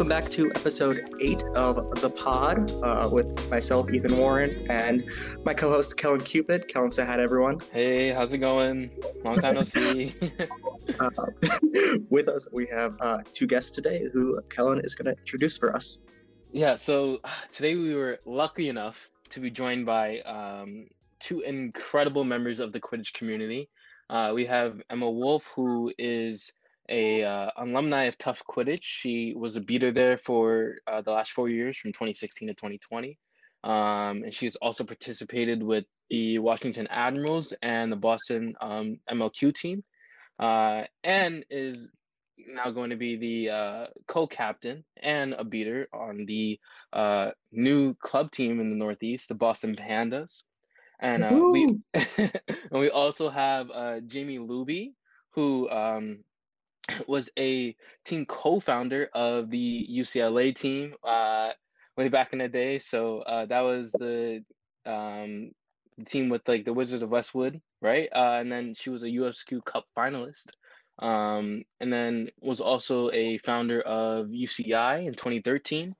welcome back to episode eight of the pod uh, with myself, Ethan Warren, and my co-host Kellan Cupid. Kellan, say hi to everyone. Hey, how's it going? Long time no see. uh, with us, we have uh, two guests today, who Kellan is going to introduce for us. Yeah, so today we were lucky enough to be joined by um, two incredible members of the Quidditch community. Uh, we have Emma Wolfe, who is a uh, alumni of Tufts Quidditch. She was a beater there for uh, the last four years, from 2016 to 2020. Um, and she's also participated with the Washington Admirals and the Boston um, MLQ team, uh, and is now going to be the uh, co-captain and a beater on the uh, new club team in the Northeast, the Boston Pandas. And uh, we and we also have uh, Jamie Luby, who um, was a team co-founder of the UCLA team uh, way back in the day. So uh, that was the um, team with like the Wizards of Westwood, right? Uh, and then she was a USQ Cup finalist. Um, and then was also a founder of UCI in 2013.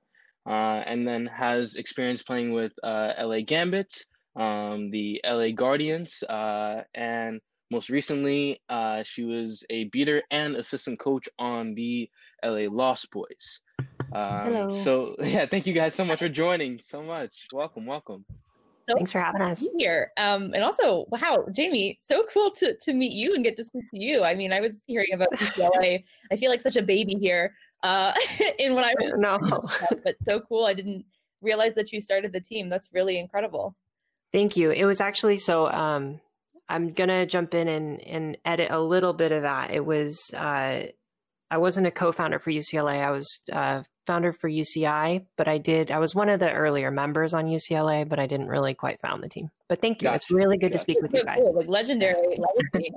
Uh, and then has experience playing with uh, LA Gambits, um, the LA Guardians, uh, and most recently, uh, she was a beater and assistant coach on the LA Lost Boys. Um, Hello. So yeah, thank you guys so much for joining. So much. Welcome, welcome. So Thanks for having us here. Um, and also, wow, Jamie, so cool to to meet you and get to speak to you. I mean, I was hearing about UCLA. I feel like such a baby here. Uh, in when I was no, but so cool. I didn't realize that you started the team. That's really incredible. Thank you. It was actually so. Um, I'm gonna jump in and, and edit a little bit of that. It was uh, I wasn't a co-founder for UCLA. I was uh, founder for UCI, but I did. I was one of the earlier members on UCLA, but I didn't really quite found the team. But thank you. Gotcha. It's really good gotcha. to speak with you guys. Cool. Like legendary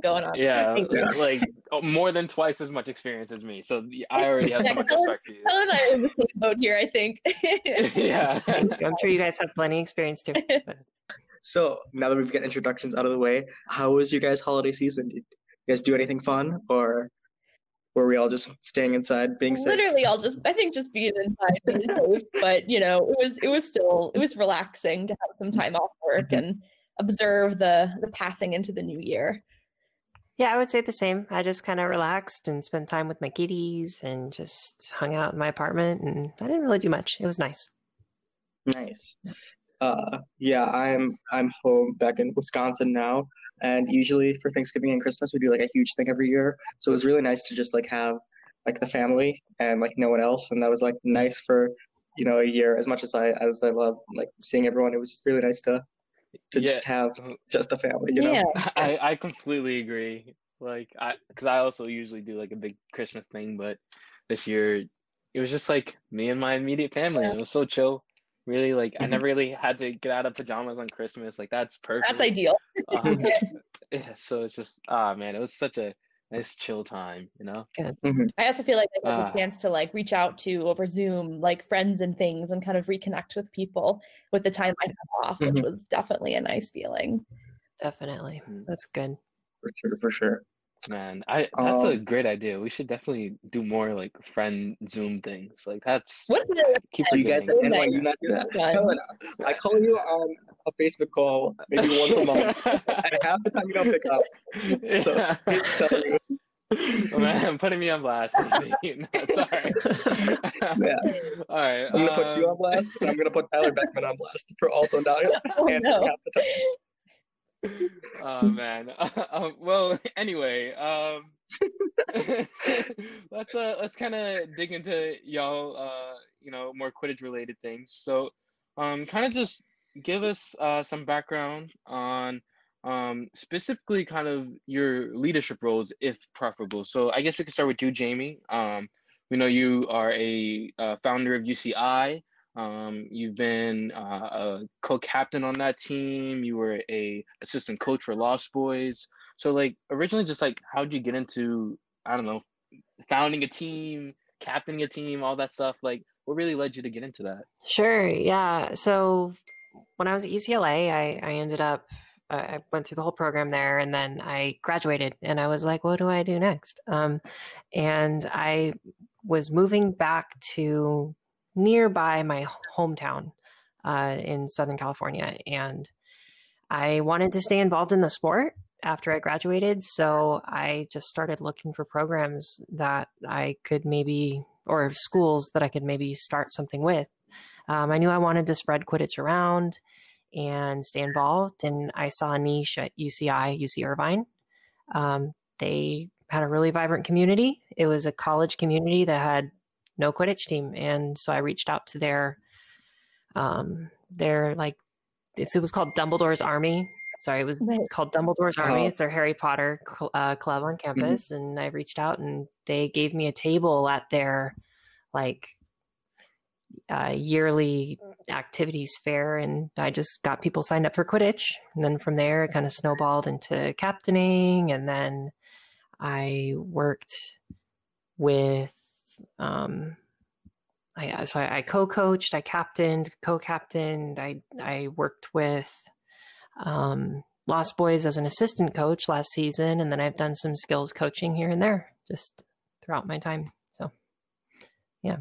going on. Yeah, like oh, more than twice as much experience as me. So I already have so much respect for you. Kellan and I are in the same boat here. I think. yeah, I'm sure you guys have plenty of experience too. But. So now that we've got introductions out of the way, how was your guys' holiday season? Did you guys do anything fun, or were we all just staying inside, being safe? Literally, all just I think just being inside, being safe. But you know, it was it was still it was relaxing to have some time off work mm-hmm. and observe the the passing into the new year. Yeah, I would say the same. I just kind of relaxed and spent time with my kitties and just hung out in my apartment, and I didn't really do much. It was nice. Nice. Uh, yeah, I'm I'm home back in Wisconsin now, and usually for Thanksgiving and Christmas we do like a huge thing every year. So it was really nice to just like have like the family and like no one else, and that was like nice for you know a year. As much as I as I love like seeing everyone, it was really nice to to yeah. just have uh-huh. just the family. You know. I I completely agree. Like I because I also usually do like a big Christmas thing, but this year it was just like me and my immediate family. Yeah. It was so chill really like mm-hmm. i never really had to get out of pajamas on christmas like that's perfect that's ideal um, yeah, so it's just ah oh, man it was such a nice chill time you know mm-hmm. i also feel like i got uh, a ah. chance to like reach out to over zoom like friends and things and kind of reconnect with people with the time i had off mm-hmm. which was definitely a nice feeling definitely mm-hmm. that's good for sure for sure Man, I that's um, a great idea. We should definitely do more like friend Zoom things. Like that's what keep you guys you not do that? I call you on a Facebook call maybe once a month, and half the time you don't pick up. So yeah. oh, man, putting me on blast. no, sorry. yeah. All right. I'm gonna um... put you on um, blast, and I'm gonna put Tyler Beckman on blast for also not oh, answering no. half the time oh man. Uh, well, anyway, um, let's uh, let's kind of dig into y'all, uh, you know, more Quidditch related things. So, um, kind of just give us uh, some background on um, specifically kind of your leadership roles, if preferable. So, I guess we could start with you, Jamie. Um, we know you are a uh, founder of UCI. Um, you've been uh, a co-captain on that team. You were a assistant coach for Lost Boys. So like originally, just like how did you get into I don't know, founding a team, captaining a team, all that stuff? Like what really led you to get into that? Sure. Yeah. So when I was at UCLA, I I ended up I went through the whole program there and then I graduated and I was like, what do I do next? Um, and I was moving back to nearby my hometown uh, in Southern California, and I wanted to stay involved in the sport after I graduated. So I just started looking for programs that I could maybe, or schools that I could maybe start something with. Um, I knew I wanted to spread Quidditch around and stay involved. And I saw a niche at UCI, UC Irvine. Um, they had a really vibrant community. It was a college community that had no Quidditch team. And so I reached out to their, um, their like, it was called Dumbledore's Army sorry, it was right. called Dumbledore's Army. Oh. It's their Harry Potter uh, club on mm-hmm. campus, mm-hmm. and I reached out and they gave me a table at their like uh, yearly activities fair, and I just got people signed up for Quidditch. And then from there, it kind of snowballed into captaining, and then I worked with. Um, I, so I, I co-coached, I captained, co-captained. I I worked with um, Lost Boys as an assistant coach last season, and then I've done some skills coaching here and there just throughout my time. So, yeah.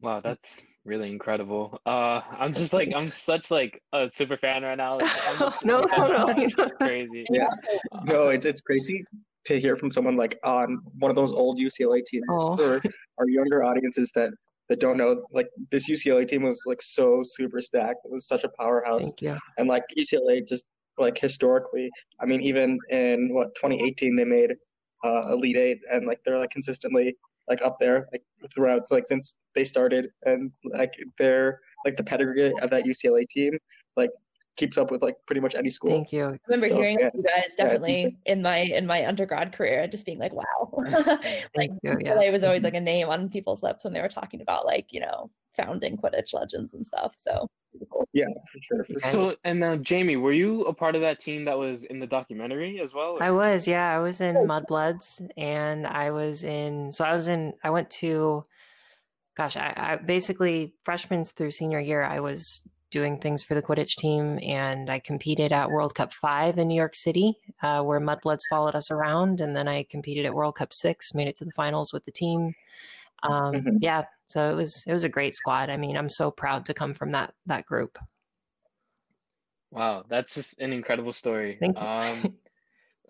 Wow, that's really incredible. Uh, I'm just like I'm such like a super fan right now. Like, just, no, no, no, it's crazy. Yeah, no, it's it's crazy to hear from someone like on one of those old UCLA teams oh. for our younger audiences that that don't know, like this UCLA team was like so super stacked. It was such a powerhouse. And like UCLA just like historically, I mean, even in what 2018 they made uh, Elite Eight, and like they're like consistently like up there like throughout like since they started, and like they're like the pedigree of that UCLA team like keeps up with like pretty much any school. Thank you. I remember so, hearing yeah. you guys definitely yeah. in my in my undergrad career, just being like, wow. like you, yeah. it was always mm-hmm. like a name on people's lips when they were talking about like, you know, founding Quidditch legends and stuff. So yeah, for sure. For so and now Jamie, were you a part of that team that was in the documentary as well? Or? I was, yeah. I was in oh. Mudbloods and I was in so I was in I went to gosh, I, I basically freshman through senior year I was doing things for the Quidditch team, and I competed at World Cup Five in New York City, uh, where Mudbloods followed us around, and then I competed at World Cup Six, made it to the finals with the team. Um, mm-hmm. Yeah, so it was it was a great squad. I mean, I'm so proud to come from that that group. Wow, that's just an incredible story. Thank you. Um,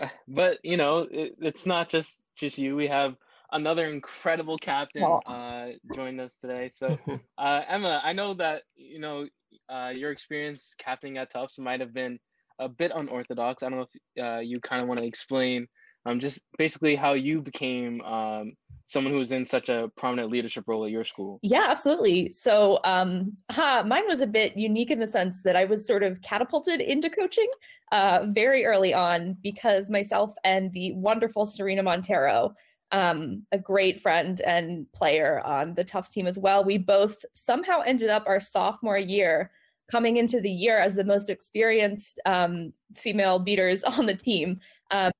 but you know, it, it's not just just you. We have another incredible captain uh, joined us today. So, uh, Emma, I know that you know uh, your experience captaining at Tufts might have been a bit unorthodox. I don't know if uh, you kind of want to explain um, just basically how you became um, someone who was in such a prominent leadership role at your school. Yeah, absolutely. So um, huh, mine was a bit unique in the sense that I was sort of catapulted into coaching uh, very early on because myself and the wonderful Serena Montero um, a great friend and player on the Tufts team as well. We both somehow ended up our sophomore year coming into the year as the most experienced um, female beaters on the team. Um,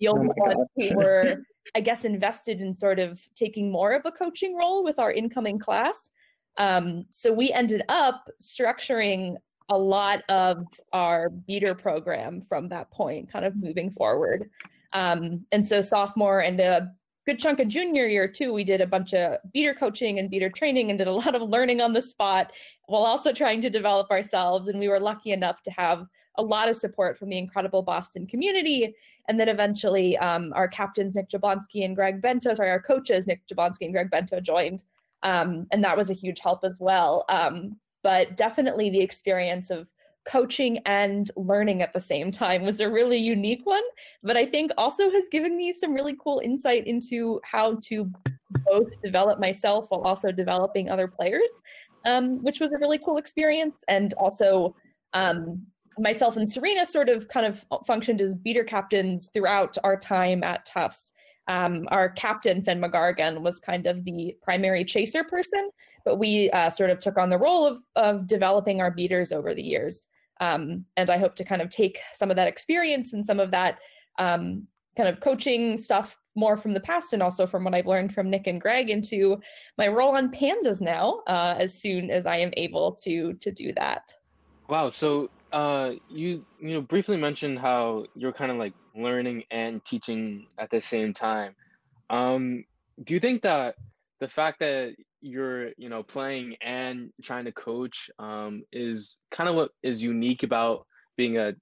the only oh ones who were, I guess, invested in sort of taking more of a coaching role with our incoming class. Um, so we ended up structuring a lot of our beater program from that point, kind of moving forward. Um, and so sophomore and a good chunk of junior year too we did a bunch of beater coaching and beater training and did a lot of learning on the spot while also trying to develop ourselves. And we were lucky enough to have a lot of support from the incredible boston community. And then eventually um, our captains nick jablonski and greg bento sorry our coaches nick jablonski and greg bento joined. Um, and that was a huge help as well. Um, but definitely the experience of coaching and learning at the same time was a really unique one, but I think also has given me some really cool insight into how to both develop myself while also developing other players, um, which was a really cool experience. And also, um, myself and Serena sort of kind of functioned as beater captains throughout our time at Tufts. Um, our captain, Finn McGargan, was kind of the primary chaser person, but we uh, sort of took on the role of, of developing our beaters over the years. Um, and I hope to kind of take some of that experience and some of that um, kind of coaching stuff more from the past and also from what I've learned from Nick and Greg into my role on Pandas now, uh, as soon as I am able to to do that. Wow. So uh, you you know briefly mentioned how you're kind of like learning and teaching at the same time. Um, do you think that the fact that you're you know playing and trying to coach um, is kind of what is unique about being a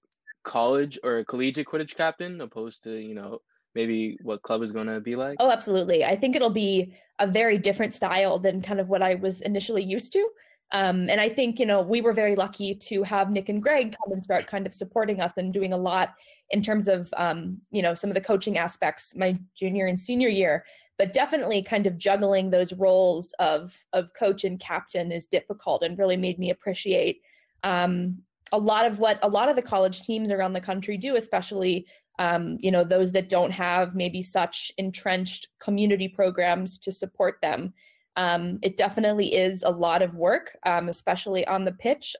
college or a collegiate Quidditch captain opposed to you know maybe what club is going to be like? Oh, absolutely. I think it'll be a very different style than kind of what I was initially used to. Um, and I think, you know, we were very lucky to have Nick and Greg come and start kind of supporting us and doing a lot in terms of, um, you know, some of the coaching aspects my junior and senior year. But definitely kind of juggling those roles of, of coach and captain is difficult and really made me appreciate um, a lot of what a lot of the college teams around the country do, especially um, you know those that don't have maybe such entrenched community programs to support them. Um, it definitely is a lot of work um, especially on the pitch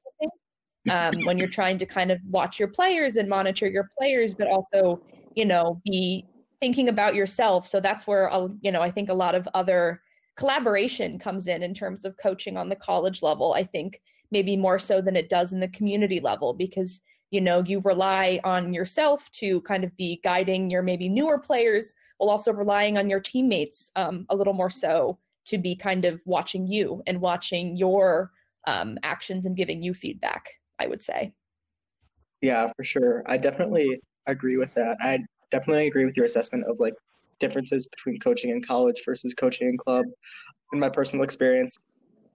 um, when you're trying to kind of watch your players and monitor your players but also you know be thinking about yourself. So that's where you know i think a lot of other collaboration comes in in terms of coaching on the college level i think maybe more so than it does in the community level because you know you rely on yourself to kind of be guiding your maybe newer players while also relying on your teammates um, a little more so to be kind of watching you and watching your um, actions and giving you feedback i would say. Yeah for sure. I definitely agree with that. I definitely agree with your assessment of like differences between coaching in college versus coaching in club in my personal experience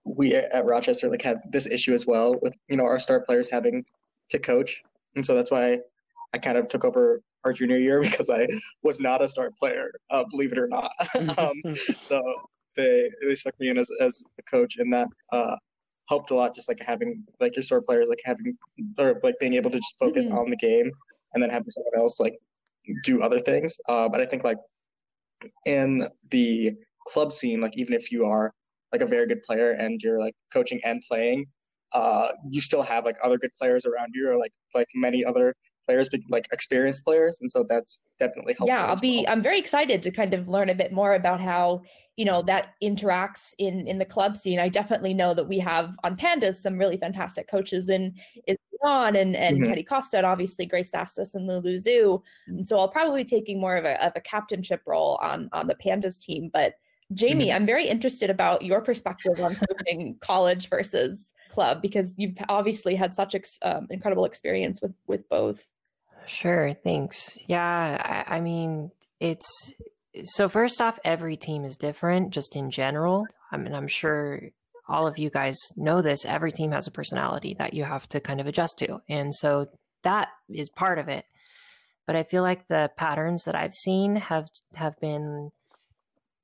we at rochester like had this issue as well with you know our star players having to coach, and so that's why I kind of took over our junior year because I was not a star player, uh, believe it or not. um, so they they stuck me in as as a coach, and that uh, helped a lot. Just like having like your star players, like having or like being able to just focus mm-hmm. on the game, and then having someone else like do other things. Uh, but I think like in the club scene, like even if you are like a very good player and you're like coaching and playing, uh, you still have like other good players around you, or like like many other players, like experienced players, and so that's definitely helpful. Yeah, I'll be. Well. I'm very excited to kind of learn a bit more about how you know that interacts in in the club scene. I definitely know that we have on Pandas some really fantastic coaches in is on and and mm-hmm. Teddy Costa and obviously Grace Dastas and Lulu Zhu. And so I'll probably be taking more of a of a captainship role on on the Pandas team, but Jamie, mm-hmm. I'm very interested about your perspective on coaching college versus club because you've obviously had such ex, um, incredible experience with with both. Sure, thanks. Yeah, I, I mean, it's so first off, every team is different just in general. I mean, I'm sure all of you guys know this. Every team has a personality that you have to kind of adjust to, and so that is part of it. But I feel like the patterns that I've seen have have been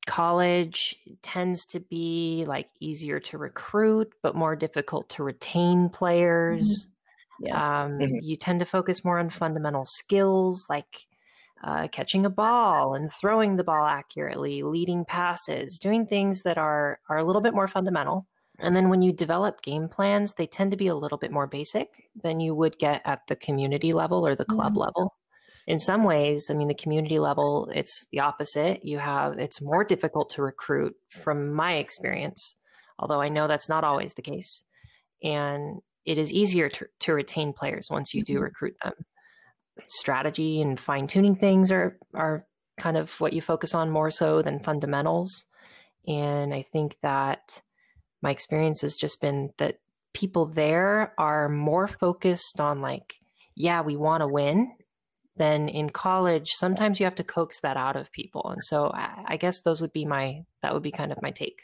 college tends to be like easier to recruit but more difficult to retain players mm-hmm. yeah. Um, mm-hmm. you tend to focus more on fundamental skills like uh, catching a ball and throwing the ball accurately leading passes doing things that are are a little bit more fundamental and then when you develop game plans they tend to be a little bit more basic than you would get at the community level or the club mm-hmm. level in some ways, I mean, the community level, it's the opposite. You have, it's more difficult to recruit from my experience, although I know that's not always the case. And it is easier to, to retain players once you do mm-hmm. recruit them. Strategy and fine tuning things are, are kind of what you focus on more so than fundamentals. And I think that my experience has just been that people there are more focused on like, yeah, we want to win then in college sometimes you have to coax that out of people and so I, I guess those would be my that would be kind of my take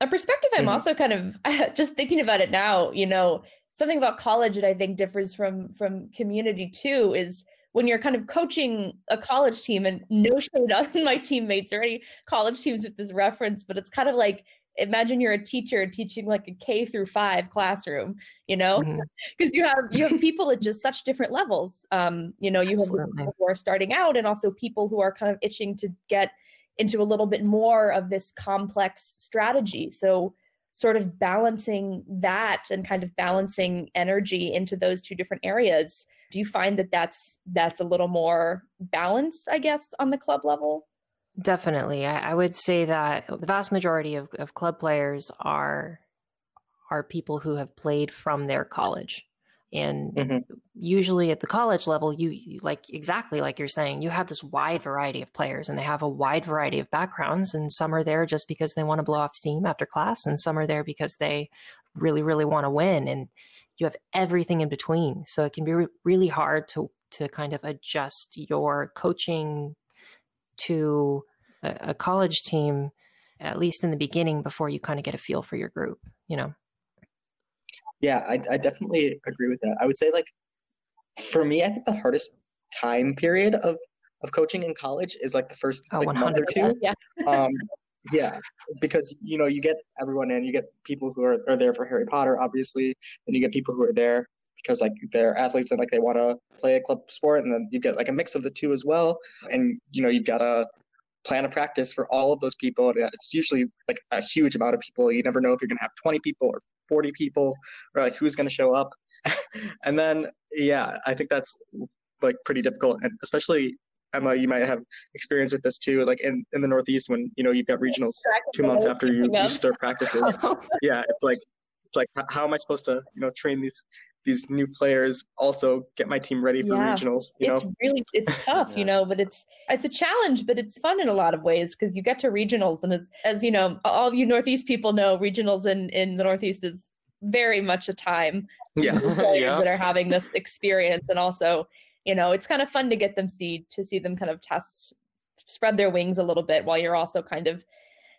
a perspective i'm mm-hmm. also kind of just thinking about it now you know something about college that i think differs from from community too is when you're kind of coaching a college team and no shade on my teammates or any college teams with this reference but it's kind of like imagine you're a teacher teaching like a K through five classroom, you know, because mm-hmm. you have you have people at just such different levels. Um, you know, you Absolutely. have people who are starting out and also people who are kind of itching to get into a little bit more of this complex strategy. So sort of balancing that and kind of balancing energy into those two different areas do you find that that's that's a little more balanced i guess on the club level Definitely. I, I, would say that the vast majority of, of club players are are people who have played from their college. And mm-hmm. usually at the college level you, like exactly like you're saying you have this wide variety of players and they have a wide variety of backgrounds and some are there just because they want to blow off steam after class and some are there because they really really want to win and you have everything in between so it can be re- really hard to to kind of adjust your coaching to a, a college team at least in the beginning before you kind of get a feel for your group you know yeah, I, I definitely agree with that. I would say like for me, I think the hardest time period of of coaching in college is like the first oh, like, month or two. Yeah. um, yeah, because you know you get everyone in. You get people who are, are there for Harry Potter, obviously, and you get people who are there because like they're athletes and like they want to play a club sport, and then you get like a mix of the two as well. And you know you've got to plan a practice for all of those people. It's usually like a huge amount of people. You never know if you're going to have 20 people or 40 people or like who's going to show up. and then, yeah, I think that's like pretty difficult. And especially Emma, you might have experience with this too, like in, in the Northeast when, you know, you've got regionals two months after you, you start practices. yeah. It's like, it's like, how am I supposed to, you know, train these these new players also get my team ready for yeah, regionals you it's know? really it's tough yeah. you know but it's it's a challenge but it's fun in a lot of ways because you get to regionals and as as you know all of you northeast people know regionals in in the northeast is very much a time yeah. yeah. that are having this experience and also you know it's kind of fun to get them see to see them kind of test spread their wings a little bit while you're also kind of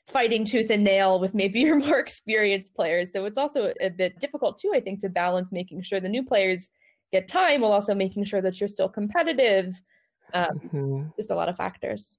fighting tooth and nail with maybe your more experienced players. So it's also a bit difficult too, I think, to balance making sure the new players get time while also making sure that you're still competitive. Um, mm-hmm. Just a lot of factors.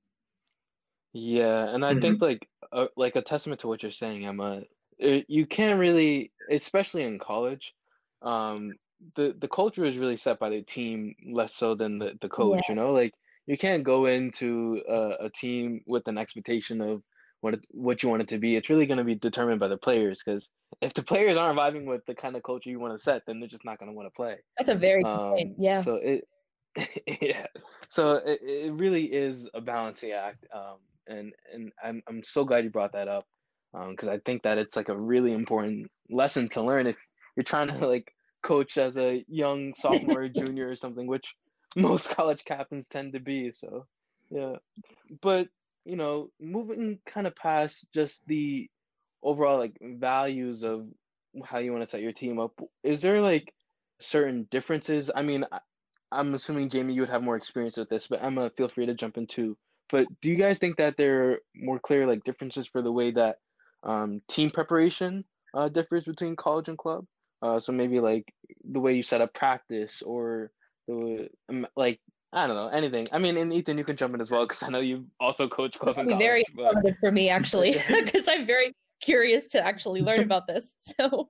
Yeah, and I mm-hmm. think like uh, like a testament to what you're saying, Emma. It, you can't really, especially in college, um, the the culture is really set by the team less so than the the coach. Yeah. You know, like you can't go into a, a team with an expectation of what it, what you want it to be. It's really going to be determined by the players because if the players aren't vibing with the kind of culture you want to set, then they're just not going to want to play. That's a very um, point. Yeah. So it, yeah. So it, it really is a balancing act. Um, and and I'm I'm so glad you brought that up because um, I think that it's like a really important lesson to learn if you're trying to like coach as a young sophomore, junior, or something, which most college captains tend to be. So yeah, but you know, moving kind of past just the overall like values of how you want to set your team up, is there like certain differences? I mean, I'm assuming Jamie, you would have more experience with this, but Emma, feel free to jump in too. But do you guys think that there are more clear like differences for the way that um, team preparation uh, differs between college and club? Uh, so maybe like the way you set up practice or the um, like I don't know anything. I mean, and Ethan, you can jump in as well because I know you also coach club. That'd be very informative for me actually, because I'm very curious to actually learn about this. So,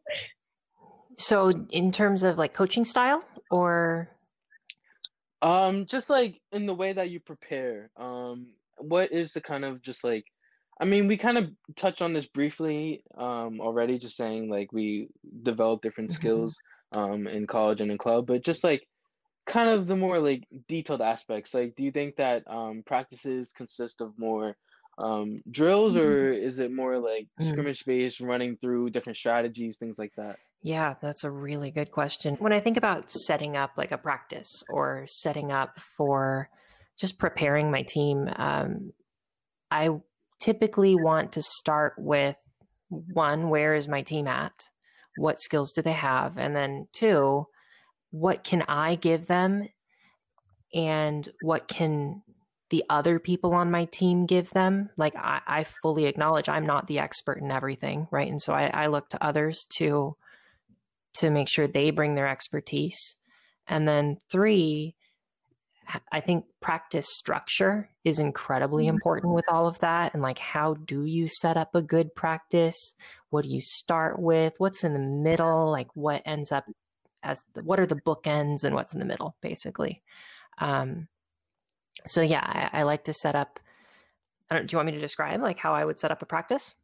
so in terms of like coaching style, or um, just like in the way that you prepare, um, what is the kind of just like, I mean, we kind of touched on this briefly um already, just saying like we develop different mm-hmm. skills um in college and in club, but just like kind of the more like detailed aspects like do you think that um practices consist of more um drills mm-hmm. or is it more like mm-hmm. scrimmage based running through different strategies things like that yeah that's a really good question when i think about setting up like a practice or setting up for just preparing my team um i typically want to start with one where is my team at what skills do they have and then two what can I give them and what can the other people on my team give them? Like I, I fully acknowledge I'm not the expert in everything, right? And so I, I look to others to to make sure they bring their expertise. And then three, I think practice structure is incredibly mm-hmm. important with all of that. And like, how do you set up a good practice? What do you start with? What's in the middle? Like, what ends up as the, what are the bookends and what's in the middle, basically. Um, so yeah, I, I, like to set up. do you want me to describe like how I would set up a practice?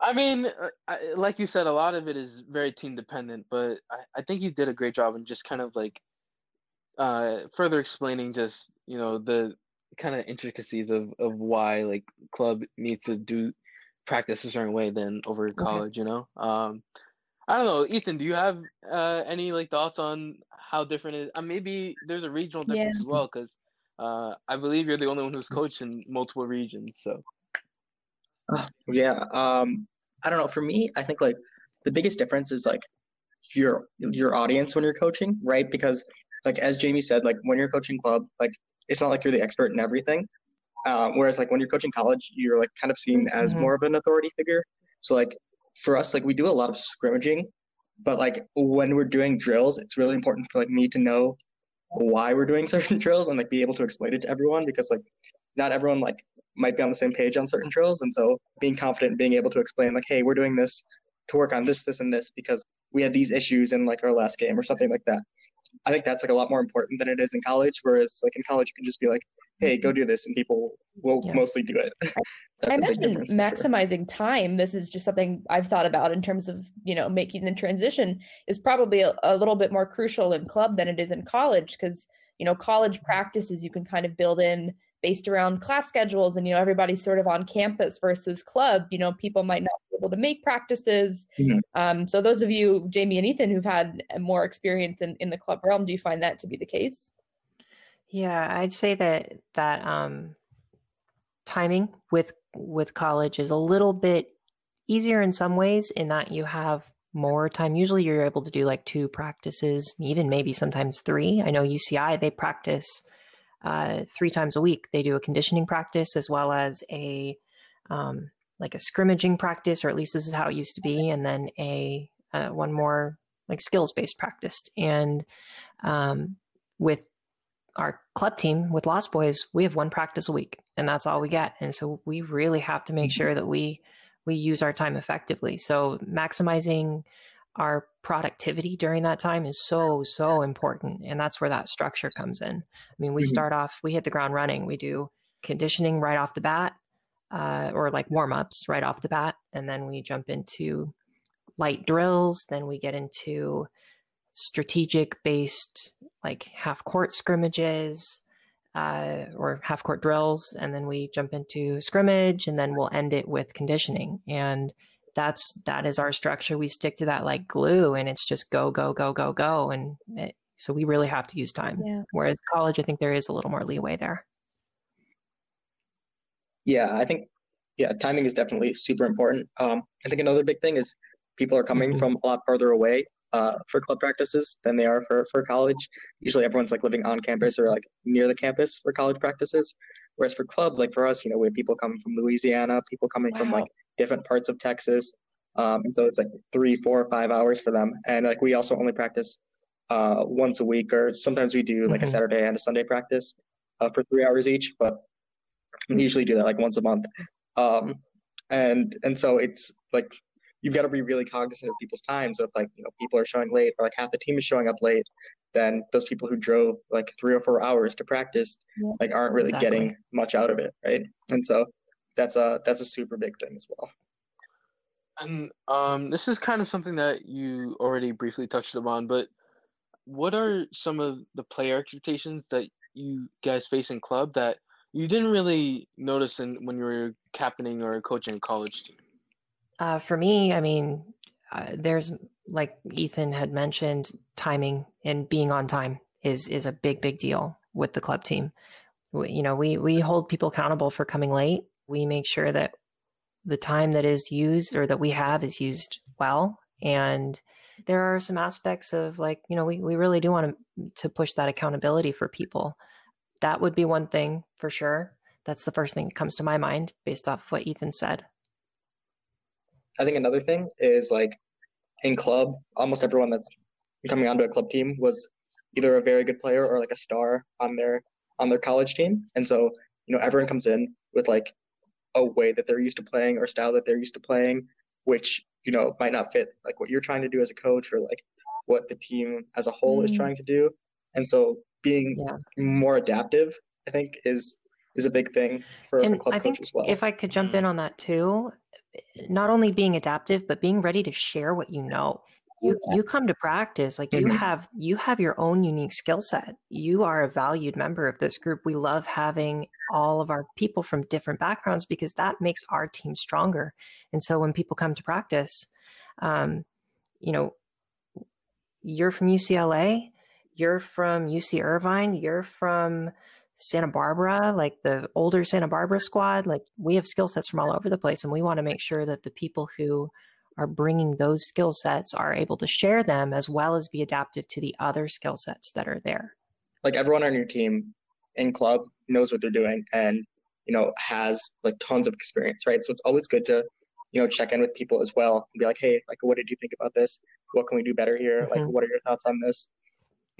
I mean, uh, I, like you said, a lot of it is very team dependent, but I, I think you did a great job in just kind of like uh, further explaining just you know the kind of intricacies of of why like club needs to do practice a certain way than over college. Okay. You know, um, I don't know, Ethan. Do you have uh, any like thoughts on how different it is? Uh, maybe there's a regional difference yeah. as well, because uh, I believe you're the only one who's coached in multiple regions. So, uh, yeah, um, I don't know. For me, I think like the biggest difference is like your your audience when you're coaching, right? Because like as Jamie said, like when you're coaching club, like it's not like you're the expert in everything. Um, whereas like when you're coaching college, you're like kind of seen as mm-hmm. more of an authority figure. So like for us, like we do a lot of scrimmaging, but like when we're doing drills, it's really important for like me to know why we're doing certain drills and like be able to explain it to everyone because like not everyone like might be on the same page on certain drills. And so being confident, and being able to explain like, hey, we're doing this to work on this, this, and this because we had these issues in like our last game or something like that. I think that's like a lot more important than it is in college. Whereas like in college, you can just be like, hey, go do this, and people will yeah. mostly do it. I imagine maximizing sure. time. This is just something I've thought about in terms of you know making the transition is probably a, a little bit more crucial in club than it is in college because you know college practices you can kind of build in based around class schedules and you know everybody's sort of on campus versus club you know people might not be able to make practices mm-hmm. um, so those of you jamie and ethan who've had more experience in, in the club realm do you find that to be the case yeah i'd say that that um, timing with with college is a little bit easier in some ways in that you have more time usually you're able to do like two practices even maybe sometimes three i know uci they practice uh, three times a week. They do a conditioning practice as well as a um, like a scrimmaging practice, or at least this is how it used to be, and then a uh, one more like skills based practice. And um, with our club team with Lost Boys, we have one practice a week, and that's all we get. And so we really have to make mm-hmm. sure that we we use our time effectively. So maximizing our productivity during that time is so so important and that's where that structure comes in i mean we mm-hmm. start off we hit the ground running we do conditioning right off the bat uh, or like warm-ups right off the bat and then we jump into light drills then we get into strategic based like half court scrimmages uh, or half court drills and then we jump into scrimmage and then we'll end it with conditioning. And that's that is our structure. We stick to that like glue and it's just go go go go go and it, so we really have to use time. Yeah. whereas college i think there is a little more leeway there. Yeah i think yeah timing is definitely super important. Um, i think another big thing is people are coming mm-hmm. from a lot farther away uh, for club practices than they are for, for college usually everyone's like living on campus or like near the campus for college practices whereas for club like for us you know we have people coming from louisiana people coming wow. from like different parts of Texas. Um, and so it's like three, four, five hours for them. And like we also only practice uh, once a week, or sometimes we do like mm-hmm. a Saturday and a Sunday practice uh, for three hours each. But we usually do that like once a month. Um, and and so it's like you've got to be really cognizant of people's time. So if like you know people are showing late, or like half the team is showing up late, then those people who drove like three or four hours to practice yeah, like aren't really exactly. getting much out of it, right? And so that's a that's a super big thing as well. And um, this is kind of something that you already briefly touched upon, but what are some of the player expectations that you guys face in club that you didn't really notice in when you were captaining or coaching a college team? Uh, for me, I mean, uh, there's like Ethan had mentioned, timing and being on time is is a big big deal with the club team. We, you know, we we hold people accountable for coming late. We make sure that the time that is used or that we have is used well. And there are some aspects of like you know we, we really do want to to push that accountability for people. That would be one thing for sure. That's the first thing that comes to my mind based off what ethan said i think another thing is like in club almost everyone that's coming onto a club team was either a very good player or like a star on their on their college team and so you know everyone comes in with like a way that they're used to playing or style that they're used to playing, which you know might not fit like what you're trying to do as a coach or like what the team as a whole mm. is trying to do. And so being yeah. more adaptive, I think, is is a big thing for and a club I coach as well. If I could jump in on that too, not only being adaptive, but being ready to share what you know. You you come to practice like you mm-hmm. have you have your own unique skill set. You are a valued member of this group. We love having all of our people from different backgrounds because that makes our team stronger. And so when people come to practice um, you know, you're from UCLA, you're from UC Irvine, you're from Santa Barbara, like the older Santa Barbara squad, like we have skill sets from all over the place. And we want to make sure that the people who are bringing those skill sets are able to share them as well as be adaptive to the other skill sets that are there. Like everyone on your team in club knows what they're doing and, you know, has like tons of experience, right? So it's always good to, you know, check in with people as well and be like, hey, like, what did you think about this? What can we do better here? Mm-hmm. Like, what are your thoughts on this?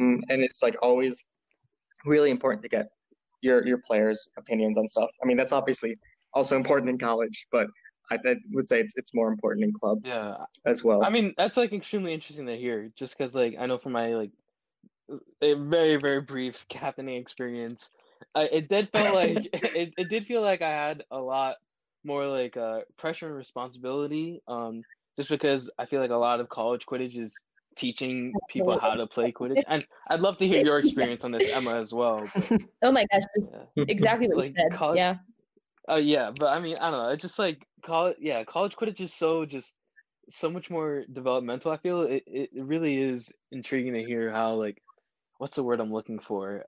Mm, and it's like always really important to get your your players' opinions on stuff. I mean, that's obviously also important in college, but I, I would say it's it's more important in club. Yeah, as well. I mean, that's like extremely interesting to hear, just because like I know from my like a very very brief captaining experience, uh, it did feel like it, it did feel like I had a lot more like uh, pressure and responsibility. Um, just because I feel like a lot of college Quidditch is teaching people how to play Quidditch. And I'd love to hear your experience on this, Emma, as well. But, oh my gosh, yeah. exactly what like, you said. College, yeah. Oh uh, yeah, but I mean, I don't know. It's just like college. Yeah, college Quidditch is so just so much more developmental. I feel it. It really is intriguing to hear how like, what's the word I'm looking for?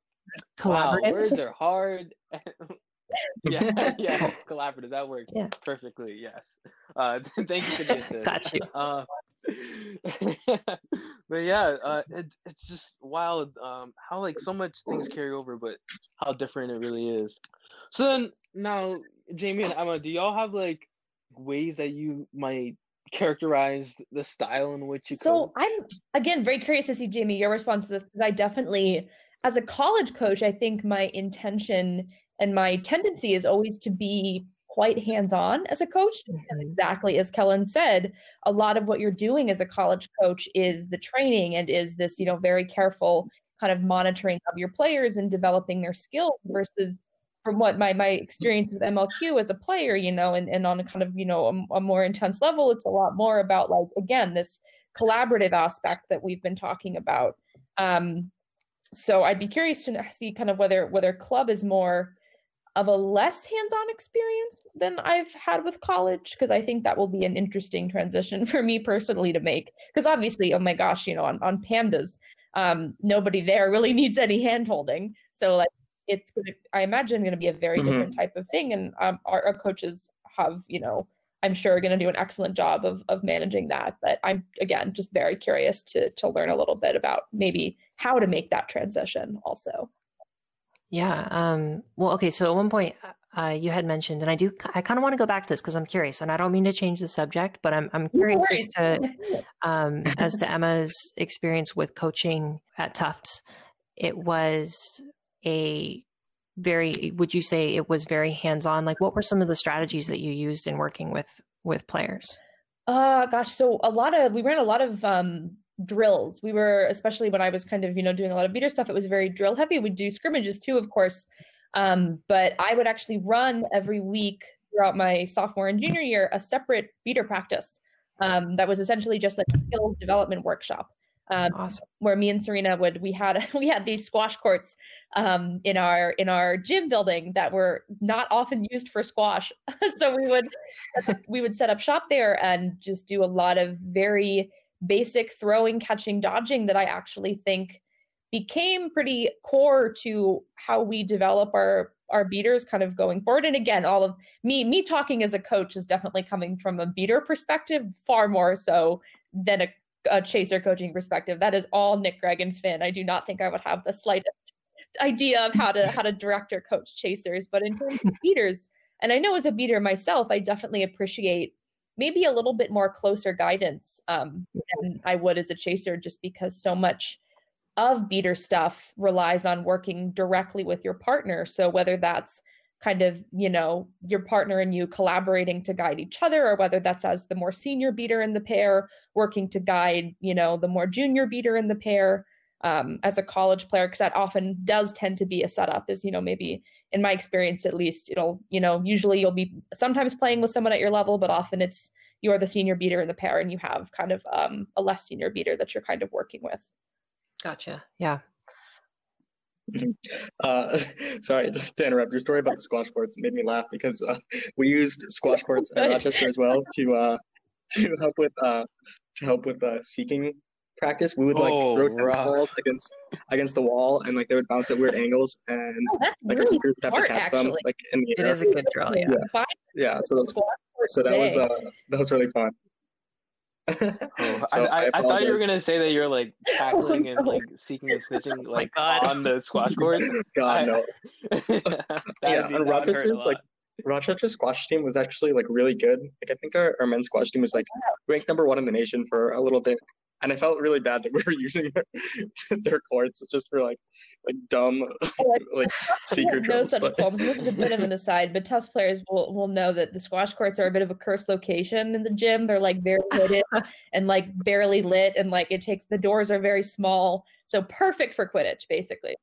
Wow, words are hard. yeah, yeah, collaborative. That works yeah. perfectly. Yes. Uh, thank you for the assist. Got you. Uh, but yeah, uh, it, it's just wild um, how like so much things carry over, but how different it really is. So then now, Jamie and Emma, do y'all have like ways that you might characterize the style in which you? So coach? I'm again very curious to see Jamie your response to this because I definitely, as a college coach, I think my intention and my tendency is always to be quite hands-on as a coach mm-hmm. exactly as kellan said a lot of what you're doing as a college coach is the training and is this you know very careful kind of monitoring of your players and developing their skills versus from what my my experience with mlq as a player you know and, and on a kind of you know a, a more intense level it's a lot more about like again this collaborative aspect that we've been talking about um so i'd be curious to see kind of whether whether club is more of a less hands-on experience than I've had with college because I think that will be an interesting transition for me personally to make. Because obviously oh my gosh you know on, on pandas um, nobody there really needs any hand holding so like it's gonna I imagine going to be a very mm-hmm. different type of thing. And um, our, our coaches have you know I'm sure are going to do an excellent job of of managing that. But I'm again just very curious to to learn a little bit about maybe how to make that transition also yeah. Um, well, okay. So at one point, uh, you had mentioned, and I do, I kind of want to go back to this because I'm curious, and I don't mean to change the subject, but I'm, I'm curious as to, um, as to Emma's experience with coaching at Tufts. It was a very, would you say it was very hands-on? Like, what were some of the strategies that you used in working with with players? Uh, gosh, so a lot of we ran a lot of um, drills. We were, especially when I was kind of, you know, doing a lot of beater stuff, it was very drill heavy. We'd do scrimmages too, of course. Um, but I would actually run every week throughout my sophomore and junior year a separate beater practice um, that was essentially just like a skills development workshop. Um, awesome. Where me and Serena would we had we had these squash courts um, in our in our gym building that were not often used for squash, so we would we would set up shop there and just do a lot of very basic throwing, catching, dodging that I actually think became pretty core to how we develop our our beaters kind of going forward. And again all of me me talking as a coach is definitely coming from a beater perspective far more so than a, a chaser coaching perspective. That is all nick greg and finn. I do not think i would have the slightest idea of how to how to direct or coach chasers. But in terms of beaters and i know as a beater myself i definitely appreciate maybe a little bit more closer guidance um, than I would as a chaser, just because so much of beater stuff relies on working directly with your partner. So whether that's kind of, you know, your partner and you collaborating to guide each other, or whether that's as the more senior beater in the pair working to guide, you know, the more junior beater in the pair. Um, as a college player, because that often does tend to be a setup, is, you know, maybe in my experience at least it'll you know usually you'll be sometimes playing with someone at your level but often it's you're the senior beater in the pair and you have kind of um, a less senior beater that you're kind of working with. Gotcha. Yeah. Uh, sorry to interrupt. Your story about the squash courts made me laugh because uh, we used squash courts at Rochester as well to uh, to help with uh, to help with uh, seeking practice, we would like Oh, throw tennis rough. balls against against the wall, and like they would bounce at weird angles, and Oh, like really our group would have to catch them like in the air. is a good drill, yeah. Fine. Yeah, so Squat for so that was uh that was really fun. Oh, So I, I, I thought you were gonna say that you're like tackling and no. like seeking and snitching like God. on the squash courts. God no. Yeah, be- and that would hurt a Rochester's like Rochester's squash team was actually like really good. Like I think our, our men's squash team was like ranked number one in the nation for a little bit. And I felt really bad that we were using their, their courts just for like like dumb like secret have no drills. such But qualms. This is a bit of an aside, but Tufts players will, will know that the squash courts are a bit of a cursed location in the gym. They're like very hooded and like barely lit, and like it takes the doors are very small, so perfect for Quidditch, basically.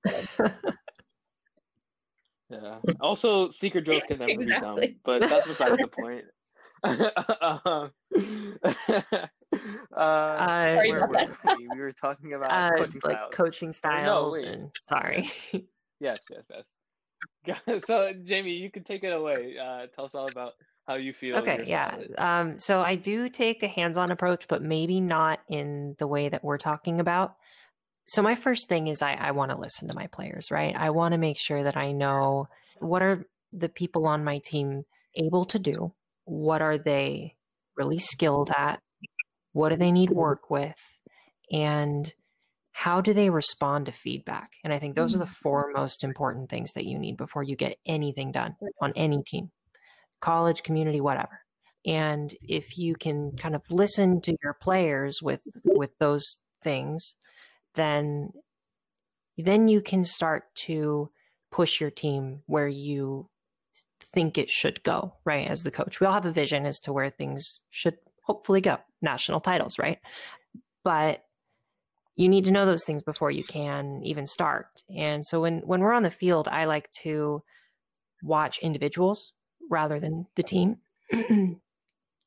Yeah. Also, secret drills can never be Exactly. dumb, but that's beside the point. Um, uh, Sorry where were we? We were talking about uh, coaching like styles. coaching styles wait. and sorry. Yes, yes, yes. so, Jamie, you can take it away. Uh, tell us all about how you feel. okay, yeah. Um, so I do take a hands-on approach, but maybe not in the way that we're talking about. So my first thing is I, I want to listen to my players, right? I want to make sure that I know what are the people on my team able to do, what are they really skilled at, what do they need work with, and how do they respond to feedback? And I think those are the mm. four most important things that you need before you get anything done on any team, college, community, whatever. And if you can kind of listen to your players with with those things, then then you can start to push your team where you think it should go, right? As the coach, we all have a vision as to where things should hopefully go, national titles, right? But you need to know those things before you can even start. And so when when we're on the field, I like to watch individuals rather than the team,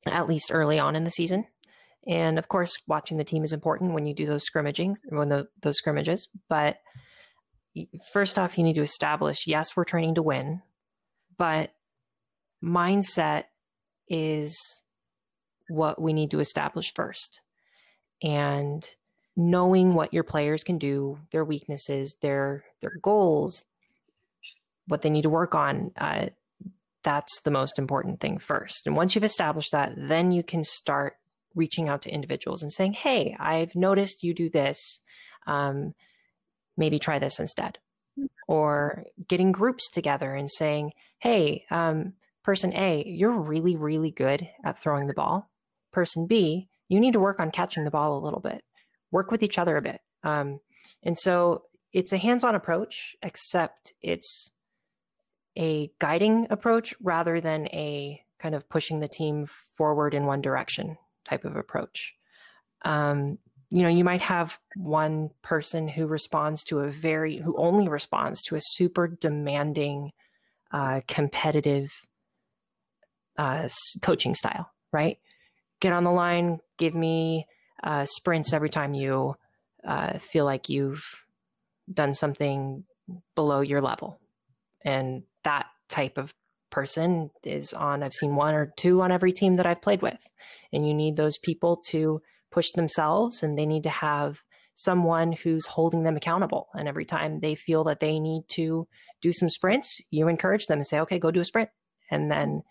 at least early on in the season. And of course, watching the team is important when you do those scrimmaging, when the, those scrimmages. But first off, you need to establish yes, we're training to win, but mindset is what we need to establish first. And knowing what your players can do, their weaknesses, their their goals, what they need to work on, uh, that's the most important thing first. And once you've established that, then you can start reaching out to individuals and saying, "Hey, I've noticed you do this. Um, maybe try this instead." Or getting groups together and saying, "Hey, um, person A, you're really, really good at throwing the ball. Person B, you need to work on catching the ball a little bit. Work with each other a bit." Um, and so it's a hands-on approach, except it's a guiding approach rather than a kind of pushing the team forward in one direction type of approach. Um, you know, you might have one person who responds to a very, who only responds to a super demanding, uh, competitive uh, coaching style, right? Get on the line, give me uh, sprints every time you uh, feel like you've done something below your level. And that type of person is on, I've seen one or two on every team that I've played with. And you need those people to push themselves and they need to have someone who's holding them accountable. And every time they feel that they need to do some sprints, you encourage them and say, okay, go do a sprint. And then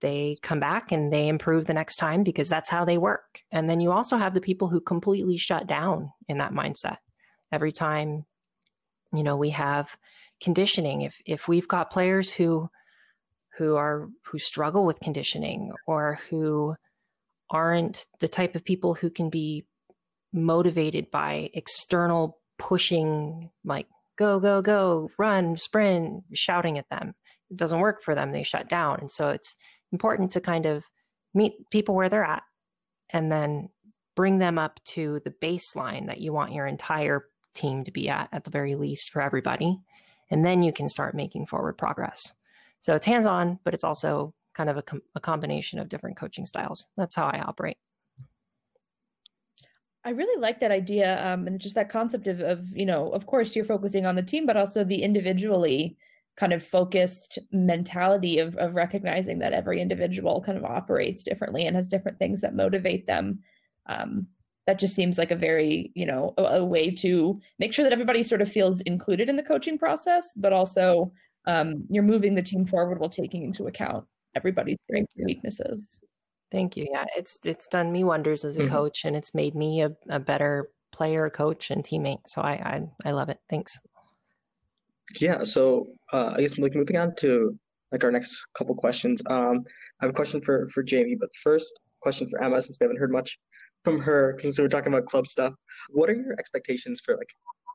they come back and they improve the next time because that's how they work. And then you also have the people who completely shut down in that mindset. Every time, you know, we have conditioning, if if we've got players who who are who struggle with conditioning or who aren't the type of people who can be motivated by external pushing like go go go run sprint shouting at them. It doesn't work for them. They shut down. And so it's important to kind of meet people where they're at and then bring them up to the baseline that you want your entire team to be at at the very least for everybody. And then you can start making forward progress. So it's hands on but it's also kind of a, com- a combination of different coaching styles that's how i operate I really like that idea, um, and just that concept of, of, you know, of course you're focusing on the team, but also the individually kind of focused mentality of of recognizing that every individual kind of operates differently and has different things that motivate them. Um, that just seems like a very, you know, a, a, way to make sure that everybody sort of feels included in the coaching process, but also um, you're moving the team forward while taking into account everybody's strengths and weaknesses. Thank you. Yeah, it's it's done me wonders as a mm-hmm. coach, and it's made me a, a better player, coach, and teammate. So I I, I love it. Thanks. Yeah. So uh, I guess like moving on to like our next couple questions. Um, I have a question for for Jamie, but first question for Emma since we haven't heard much from her because we're talking about club stuff. What are your expectations for like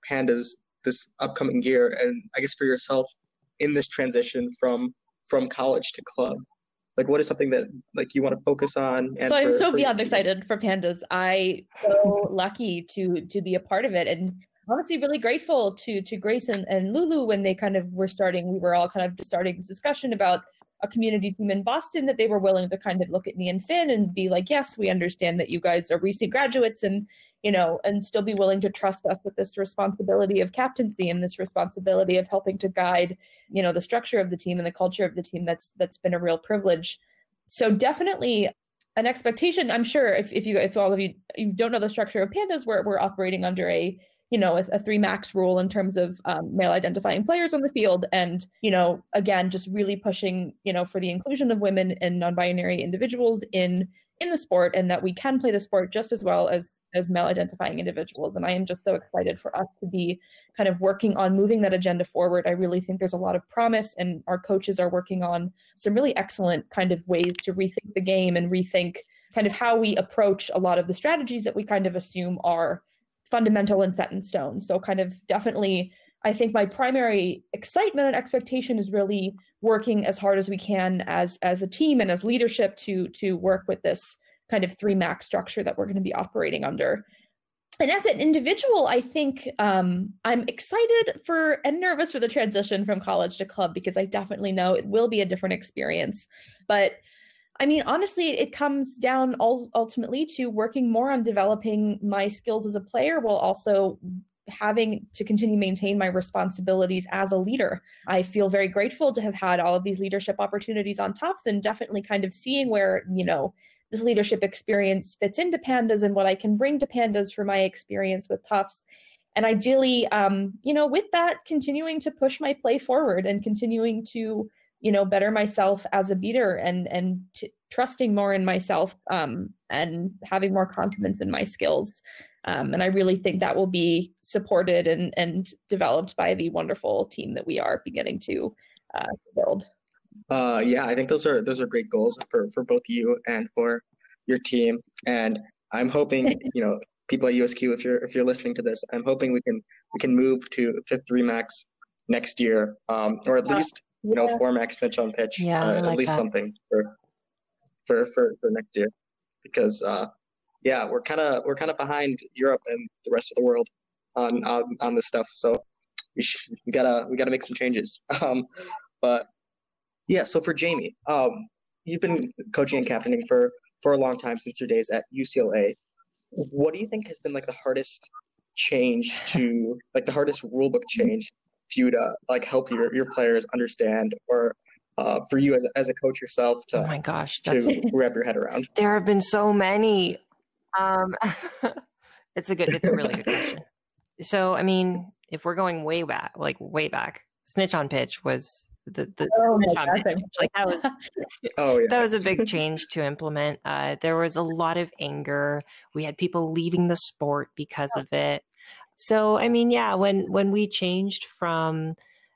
pandas this upcoming year, and I guess for yourself in this transition from from college to club? like what is something that like you want to focus on so i'm so beyond excited for pandas i so lucky to to be a part of it and honestly really grateful to to grace and, and lulu when they kind of were starting we were all kind of starting this discussion about a community team in Boston that they were willing to kind of look at me and Finn and be like, yes, we understand that you guys are recent graduates and, you know, and still be willing to trust us with this responsibility of captaincy and this responsibility of helping to guide, you know, the structure of the team and the culture of the team. That's that's been a real privilege. So definitely an expectation. I'm sure if, if you if all of you you don't know the structure of pandas, we're we're operating under a you know, a, a, three max rule in terms of um, male identifying players on the field. And, you know, again, just really pushing, you know, for the inclusion of women and non-binary individuals in in the sport and that we can play the sport just as well as as male identifying individuals. And I am just so excited for us to be kind of working on moving that agenda forward. I really think there's a lot of promise and our coaches are working on some really excellent kind of ways to rethink the game and rethink kind of how we approach a lot of the strategies that we kind of assume are fundamental and set in stone. So kind of definitely I think my primary excitement and expectation is really working as hard as we can as as a team and as leadership to to work with this kind of three max structure that we're going to be operating under. And as an individual, I think um, I'm excited for and nervous for the transition from college to club because I definitely know it will be a different experience. But I mean, honestly, it comes down ultimately to working more on developing my skills as a player while also having to continue maintain my responsibilities as a leader. I feel very grateful to have had all of these leadership opportunities on Tufts and definitely kind of seeing where, you know, this leadership experience fits into pandas and what I can bring to pandas for my experience with Tufts. And ideally, um, you know, with that, continuing to push my play forward and continuing to you know better myself as a beater and and t- trusting more in myself um, and having more confidence in my skills um, and i really think that will be supported and and developed by the wonderful team that we are beginning to uh, build uh, yeah i think those are those are great goals for for both you and for your team and i'm hoping you know people at usq if you're if you're listening to this i'm hoping we can we can move to to three max next year um, or at least you know, four max snitch on pitch. Yeah, uh, like at least that. something for for for, for next year, because uh, yeah, we're kind of we're kind of behind Europe and the rest of the world on on, on this stuff. So we should, we gotta we gotta make some changes. Um, but yeah, so for Jamie, um, you've been coaching and captaining for for a long time since your days at UCLA. What do you think has been like the hardest change to like the hardest rulebook change for you to like help your, your players understand or uh, for you as a, as a coach yourself to oh my gosh to wrap your head around there have been so many um it's a good it's a really good question so i mean if we're going way back like way back snitch on pitch was the, the oh snitch on pitch. like that was oh yeah. that was a big change to implement. Uh there was a lot of anger. We had people leaving the sport because of it. So, I mean, yeah, when when we changed from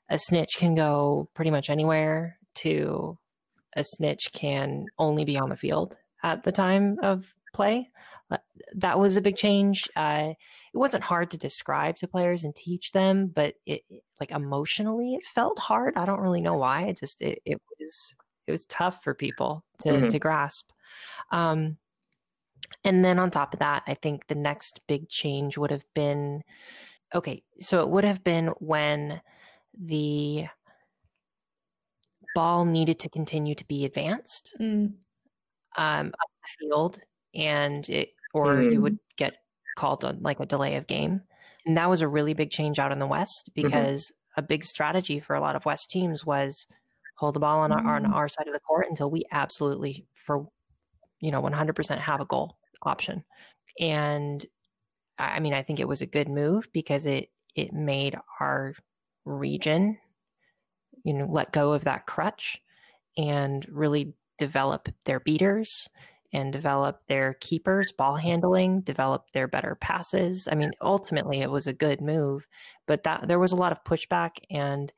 a snitch can go pretty much anywhere to a snitch can only be on the field at the time of play, uh, that was a big change. Uh, it wasn't hard to describe to players and teach them, but it like emotionally it felt hard. I don't really know why. It just it, it was it was tough for people to mm-hmm. to grasp. Um, and then on top of that, I think the next big change would have been okay, so it would have been when the ball needed to continue to be advanced mm. um, up the field, and it or mm. you would get called on like a delay of game, and that was a really big change out in the West mm-hmm. because mm-hmm. a big strategy for a lot of West teams was hold the ball on our, on mm. our side of the court until we absolutely for you know 100% have a goal option. And I mean, I think it was a good move because it it made our region, you know, let go of that crutch and really develop their beaters and develop their keepers, ball handling, develop their better passes. I mean, ultimately it was a good move, but that there was a lot of pushback and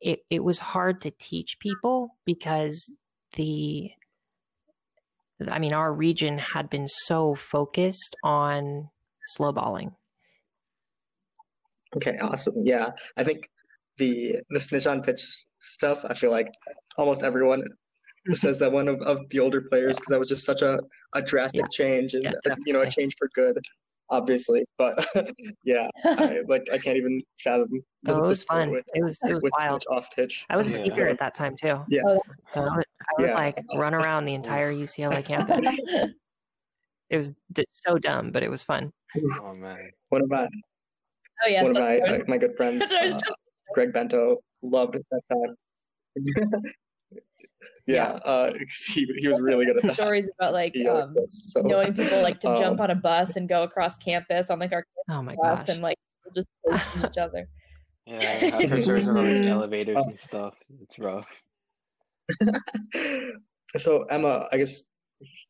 it, it was hard to teach people because the I mean, our region had been so focused on slow balling. Okay, awesome. Yeah, I think the the snitch on pitch stuff. I feel like almost everyone says that one of, of the older players because that was just such a, a drastic yeah. change and yeah, you know a change for good obviously but yeah I, like i can't even fathom no, it was fun. with, it was it was wild. off pitch i was a keeper at that time too. Yeah. So I would, I would yeah. like run around the entire ucla campus. It was so dumb but it was fun. Oh man. One of my oh yes one of my my good friends uh, greg bento loved it that time yeah, yeah. Uh, he, he was really good at that. Stories about like um, so. knowing people like to um, jump on a bus and go across campus on like our oh my gosh and like just each other. Yeah, I've heard stories about like, elevators and stuff. It's rough. so Emma, I guess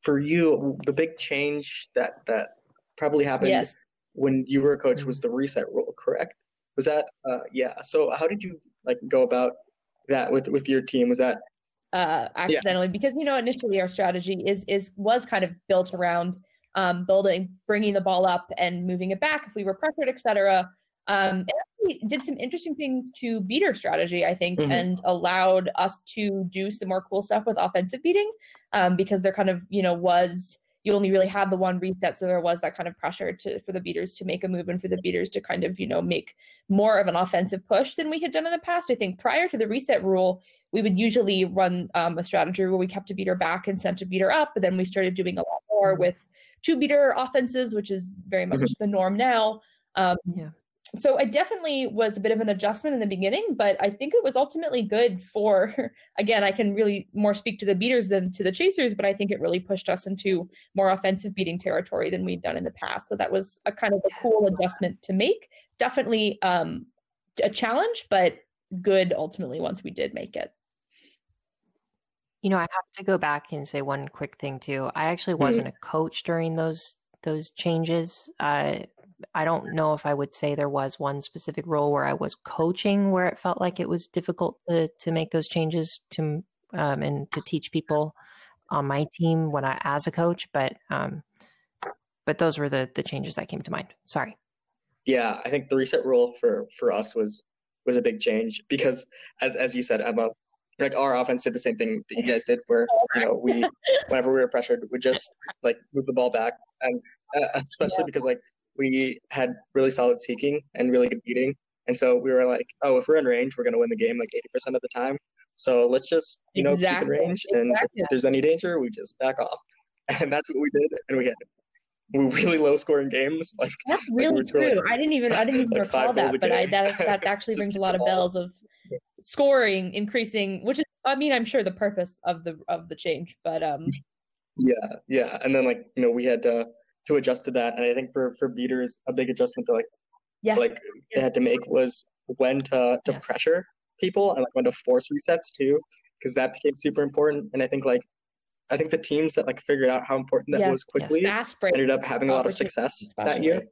for you, the big change that that probably happened yes. when you were a coach was the reset rule, correct? Was that uh, yeah? So how did you like go about that with with your team? Was that uh, accidentally yeah. because you know initially our strategy is is was kind of built around um, building bringing the ball up and moving it back if we were pressured etc um, we did some interesting things to beater strategy i think mm-hmm. and allowed us to do some more cool stuff with offensive beating um, because there kind of you know was you only really had the one reset so there was that kind of pressure to for the beaters to make a move and for the beaters to kind of you know make more of an offensive push than we had done in the past i think prior to the reset rule we would usually run um, a strategy where we kept a beater back and sent a beater up but then we started doing a lot more mm-hmm. with two beater offenses which is very much mm-hmm. the norm now um, yeah so it definitely was a bit of an adjustment in the beginning, but I think it was ultimately good for, again, I can really more speak to the beaters than to the chasers, but I think it really pushed us into more offensive beating territory than we'd done in the past. So that was a kind of a cool adjustment to make. Definitely um, a challenge, but good ultimately once we did make it. You know, I have to go back and say one quick thing too. I actually mm-hmm. wasn't a coach during those those changes. Uh, I don't know if I would say there was one specific role where I was coaching where it felt like it was difficult to to make those changes to um, and to teach people on my team when I as a coach, but um, but those were the the changes that came to mind. Sorry. Yeah, I think the reset rule for for us was was a big change because as as you said, Emma, like our offense did the same thing that you guys did, where you know we whenever we were pressured, we just like move the ball back, and uh, especially yeah. because like we had really solid seeking and really good beating. And so we were like, oh, if we're in range, we're going to win the game like 80% of the time. So let's just, you know, exactly. keep in range. And exactly. if there's any danger, we just back off. And that's what we did. And we had really low scoring games. Like that's really like true. Like, I didn't even I didn't even like recall that, but I that that actually rings a lot of bells of scoring increasing, which is I mean I'm sure the purpose of the of the change, but um. Yeah, yeah, and then like you know we had to to adjust to that. And I think for for beaters, a big adjustment to like yes. like they had to make was when to to yes. pressure people and like when to force resets too, because that became super important. And I think like I think the teams that like figured out how important that was quickly yes. ended up having a lot of success that year.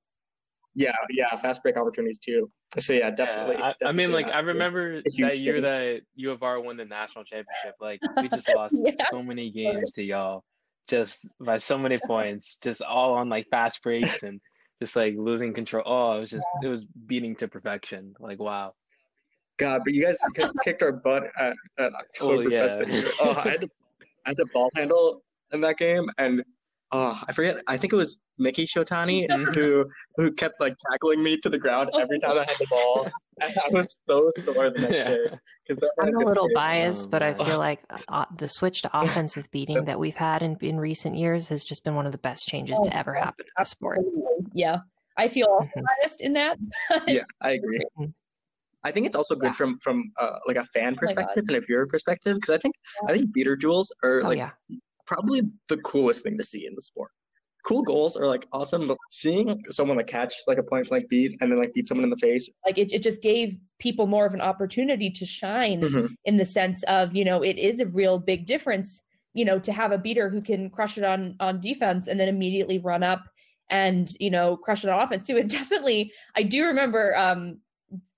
Yeah, yeah, fast break opportunities too. So yeah, definitely. Yeah, I, definitely I, mean, like uh, I remember that year that U of R won the national championship. Like we just lost yeah. so many games to y'all just by so many points, just all on like fast breaks and just like losing control. Oh, it was just it was beating to perfection. Like wow. God, but you guys you guys kicked our butt at, at Oktoberfest oh, yeah. Oh, I had to I had to ball handle in that game and oh, I forget. I think it was Mickey Shotani who who kept like tackling me to the ground every time I had the ball. And I was so sore the next yeah. day because I'm a little biased, oh, but I feel like uh, the switch to offensive beating that we've had in, in recent years has just been one of the best changes to ever happen in the sport. Yeah, I feel mm-hmm. biased in that. yeah, I agree. Mm-hmm. I think it's also good yeah. from from uh, like a fan oh perspective oh and a viewer perspective because I think yeah. I think beater duels are oh, like yeah. Probably the coolest thing to see in the sport. cool goals are like awesome, but seeing someone like catch like a point blank beat and then like beat someone in the face, like it, it just gave people more of an opportunity to shine Mhm. in the sense of you know it is a real big difference you know to have a beater who can crush it on on defense and then immediately run up and you know crush it on offense too and definitely i do remember um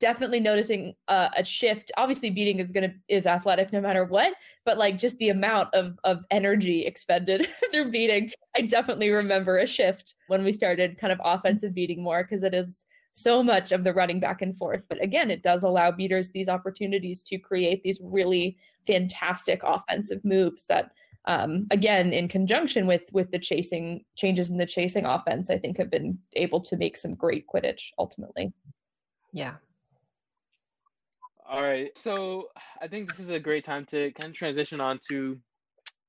definitely noticing uh, a shift. Obviously beating is gonna is athletic no matter what but like just the amount of of energy expended through beating. I definitely remember a shift when we started kind of offensive beating more because it is so much of the running back and forth. But again it does allow beaters these opportunities to create these really fantastic offensive moves that um, again in conjunction with with the chasing changes in the chasing offense i think have been able to make some great quidditch ultimately Yeah. All right. So I think this is a great time to kind of transition on to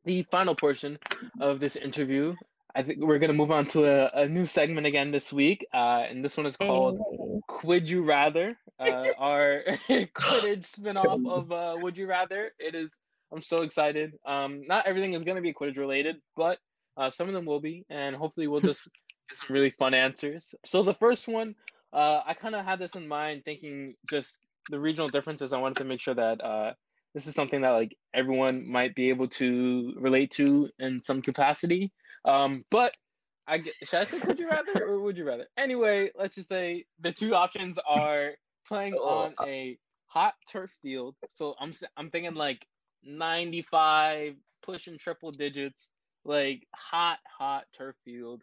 the final portion of this interview. I think we're going to move on to a, a new segment again this week. Uh, and this one is called Quid You Rather, uh, our Quidditch spinoff of uh, Would You Rather. It is, I'm so excited. Um, not everything is going to be Quidditch related, but uh, some of them will be. And hopefully we'll just get some really fun answers. So the first one, uh, I kind of had this in mind thinking just the regional differences. I wanted to make sure that uh, this is something that like everyone might be able to relate to in some capacity. Um, but I get, should I say would you rather or would you rather? Anyway, let's just say the two options are playing on a hot turf field. So I'm s- I'm thinking like 95 pushing triple digits, like hot hot turf field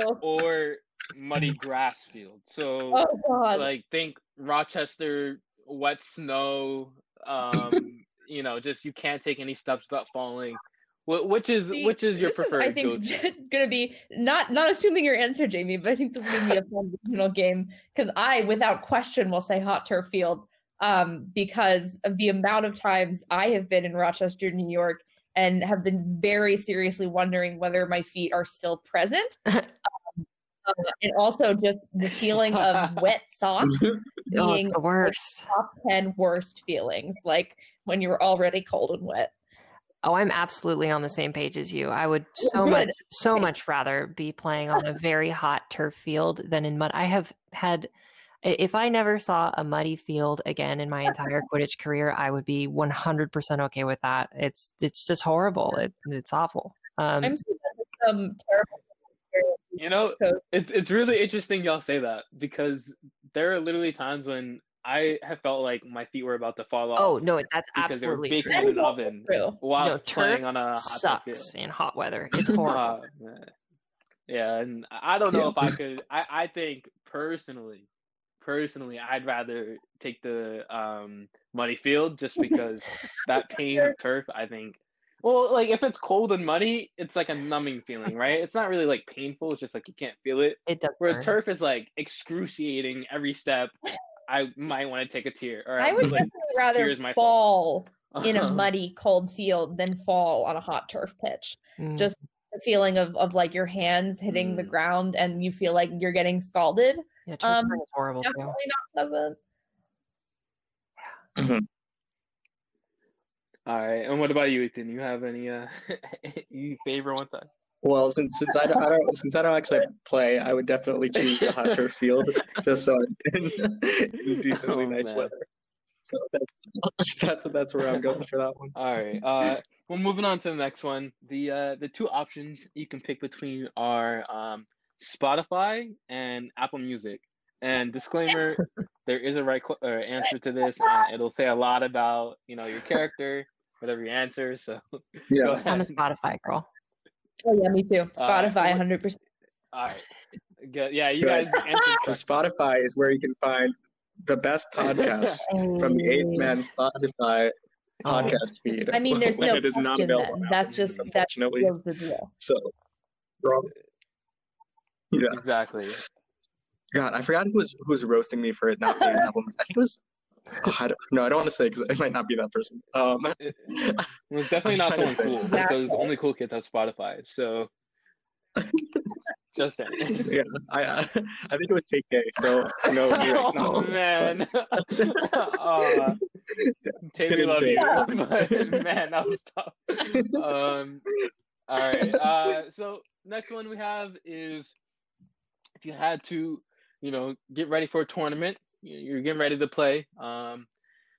oh, or muddy grass field. So oh god like think Rochester wet snow um you know just you can't take any steps without falling which is See, which is your this preferred I think go-to? gonna be not not assuming your answer, Jamie, but I think this is gonna be a fun regional game because I, without question, will say hot turf field um, because of the amount of times I have been in Rochester, New York, and have been very seriously wondering whether my feet are still present. um, uh, and also just the feeling of wet socks Oh, being it's the worst. top 10 worst feelings, like when you're already cold and wet. Oh, I'm absolutely on the same page as you. I would Oh, so much, so much rather be playing on a very hot turf field than in mud. I have had, if I never saw a muddy field again in my entire Quidditch career, I would be 100% okay with that. It's it's just horrible. It, it's awful. Um, I'm seeing some terrible. You know, it's it's really interesting y'all say that because there are literally times when I have felt like my feet were about to fall off oh no, that's because they were absolutely baking true. in an oven true. while No, turf on a hot sucks in hot weather. It's horrible. Uh, yeah, and I don't know if I could. I I think personally, personally, I'd rather take the um muddy field just because that pain of turf. I think. Well, like if it's cold and muddy, it's like a numbing feeling, right? It's not really like painful. It's just like you can't feel it. it does. Where burn. turf is like excruciating every step. I might want to take a tear. Or I would like, definitely rather tears my fault. fall in a muddy, cold field than fall on a hot turf pitch. Mm. just- The feeling of, of like your hands hitting the Mm. ground and you feel like you're getting scalded. yeah, turf um, burn is horrible too. Definitely not pleasant. All right, and what about you, Ethan? You have any uh, you favor one side? Well, since since I don't, I don't since I don't actually play, I would definitely choose the hot turf field just so in, in decently Oh, nice man. weather. So that's that's that's where I'm going for that one. All right. Uh, well, moving on to the next one. The uh, the two options you can pick between are um, Spotify and Apple Music. And disclaimer: there is a right qu- uh, answer to this, and it'll say a lot about you know your character, whatever you answer. So Yeah. I'm a Spotify girl. Oh yeah, me too. Uh, Spotify, what- hundred percent. All right. Good. Yeah, you guys answered. Spotify is where you can find the best podcasts from the Eighth Man Spotify Oh. podcast feed. I mean, there's when no it is not question available. then. That's Apple just Music, that's unfortunately. the deal. So, Rob- yeah. Exactly. God, I forgot who was who was roasting me for it not being Apple Music. I think it was. Oh, I don't, no, I don't want to say because it might not be that person. Um, It, it was definitely not someone cool because only cool kids have Spotify. So just saying. yeah, I I think it was Take K. So no, oh no. man. uh, we love you, but man, that was tough. Um, all right. Uh, so next one we have is if you had to, you know, get ready for a tournament, you're getting ready to play. Um,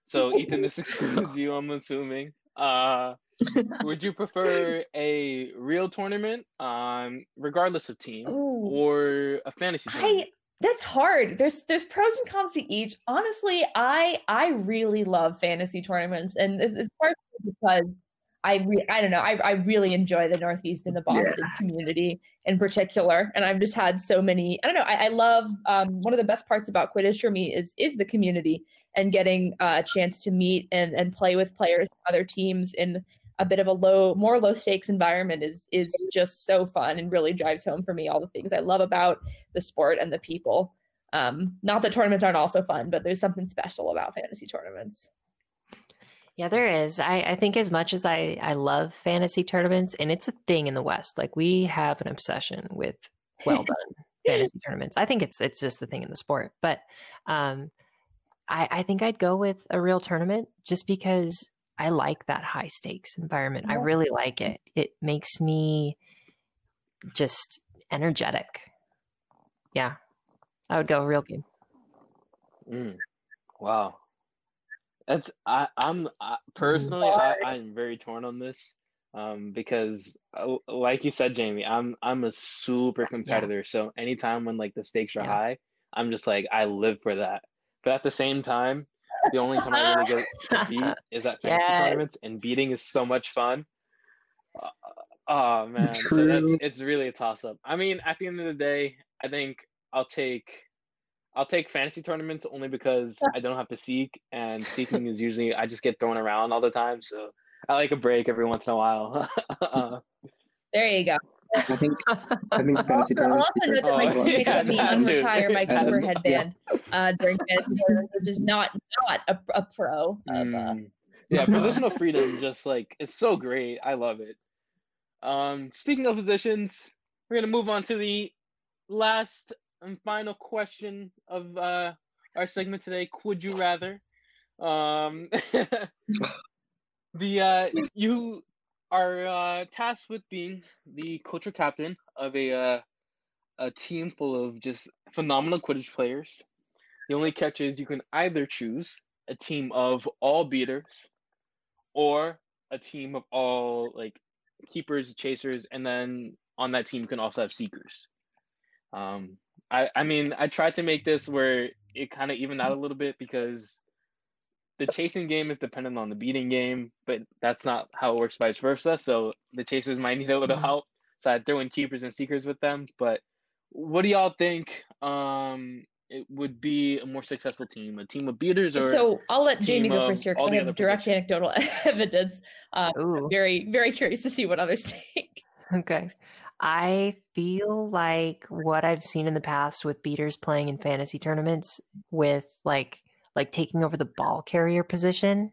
so Ethan, this excludes you, I'm assuming. Uh, would you prefer a real tournament, um, regardless of team, Ooh. or a fantasy tournament? I, that's hard. There's there's pros and cons to each. Honestly, I I really love fantasy tournaments, and this is partly because I re- I don't know. I, I really enjoy the Northeast and the Boston yeah. community in particular, and I've just had so many. I don't know. I, I love um, one of the best parts about Quidditch for me is is the community and getting uh, a chance to meet and and play with players, other teams in a bit of a low, more low stakes environment is is just so fun and really drives home for me all the things I love about the sport and the people. Um, not that tournaments aren't also fun, but there's something special about fantasy tournaments. Yeah, there is. I, I think as much as I, I love fantasy tournaments, and it's a thing in the West, like we have an obsession with well done fantasy tournaments. I think it's it's just the thing in the sport. But um, I, I think I'd go with a real tournament just because I like that high stakes environment. Yeah. I really like it. It makes me just energetic. Yeah, I would go real game. Mm. Wow. That's I I'm I, personally I, I'm very torn on this um because uh, like you said Jamie I'm I'm a super competitor. Yeah. so anytime when like the stakes are yeah. high I'm just like I live for that. But at the same time the only time I really get to beat is at fantasy yes. tournaments and beating is so much fun. Uh, oh man. So that's it's really a toss up I mean at the end of the day I think I'll take I'll take fantasy tournaments only because I don't have to seek, and seeking is usually I just get thrown around all the time. So I like a break every once in a while. uh, there you go. I think I think fantasy tournaments. Also, oh, my yeah, makes me unretire my Cooper headband yeah. uh, during fantasy tournaments, which is not not a, a pro. Of, uh, mm. yeah, positional freedom, just like it's so great. I love it. Um, speaking of positions, we're gonna move on to the last and final question of uh, our segment today. Would you rather? Um, the uh, you are uh, tasked with being the culture captain of a uh, a team full of just phenomenal Quidditch players. The only catch is you can either choose a team of all beaters or a team of all like keepers, chasers, and then on that team you can also have seekers. Um, I I mean I tried to make this where it kind of evened out a little bit because the chasing game is dependent on the beating game, but that's not how it works vice versa. So the chasers might need a little mm-hmm. help. So I throw in keepers and seekers with them. But what do y'all think? Um, it would be a more successful team, a team of beaters, or so I'll let Jamie go first here because I have direct positions. anecdotal evidence. Um, very very curious to see what others think. Okay, I feel like what I've seen in the past with beaters playing in fantasy tournaments with like like taking over the ball carrier position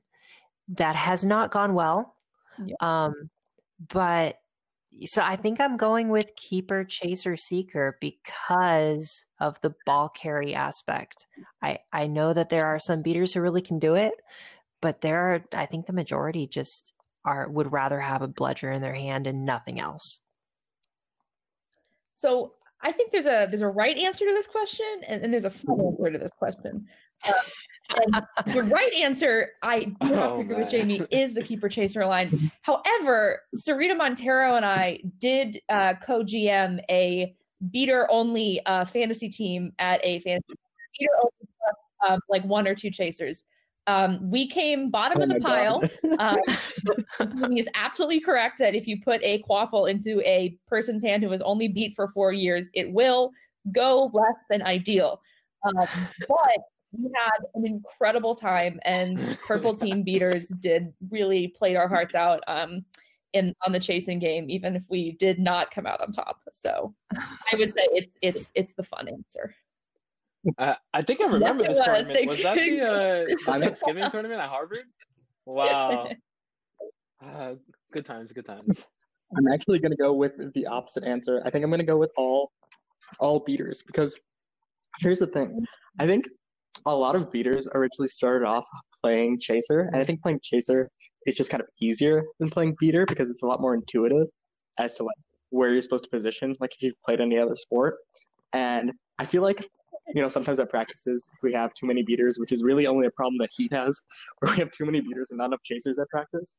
that has not gone well. Yeah. Um but so I think I'm going with keeper chaser seeker because of the ball carry aspect. I I know that there are some beaters who really can do it, but there are I think the majority just are would rather have a bludger in their hand and nothing else. So I think there's a there's a right answer to this question, and, and there's a wrong answer to this question. Um, the right answer, I do have to agree with Jamie, is the keeper chaser line. However, Sarita Montero and I did uh, co-GM a beater only uh, fantasy team at a fantasy beater only, um, like one or two chasers. Um, we came bottom oh of the pile. um, is absolutely correct that if you put a quaffle into a person's hand who has only beat for four years, it will go less than ideal. Um, but we had an incredible time, and Purple Team beaters did really played our hearts out um, in on the chasing game, even if we did not come out on top. So I would say it's it's it's the fun answer. Uh, I think I remember yes, this was. tournament. Was that the uh, Thanksgiving tournament at Harvard? Wow. Uh, good times, good times. I'm actually going to go with the opposite answer. I think I'm going to go with all all beaters because here's the thing. I think a lot of beaters originally started off playing chaser, and I think playing chaser is just kind of easier than playing beater because it's a lot more intuitive as to like where you're supposed to position, like if you've played any other sport. And I feel like you know, sometimes at practices, if we have too many beaters, which is really only a problem that Heat has, where we have too many beaters and not enough chasers at practice,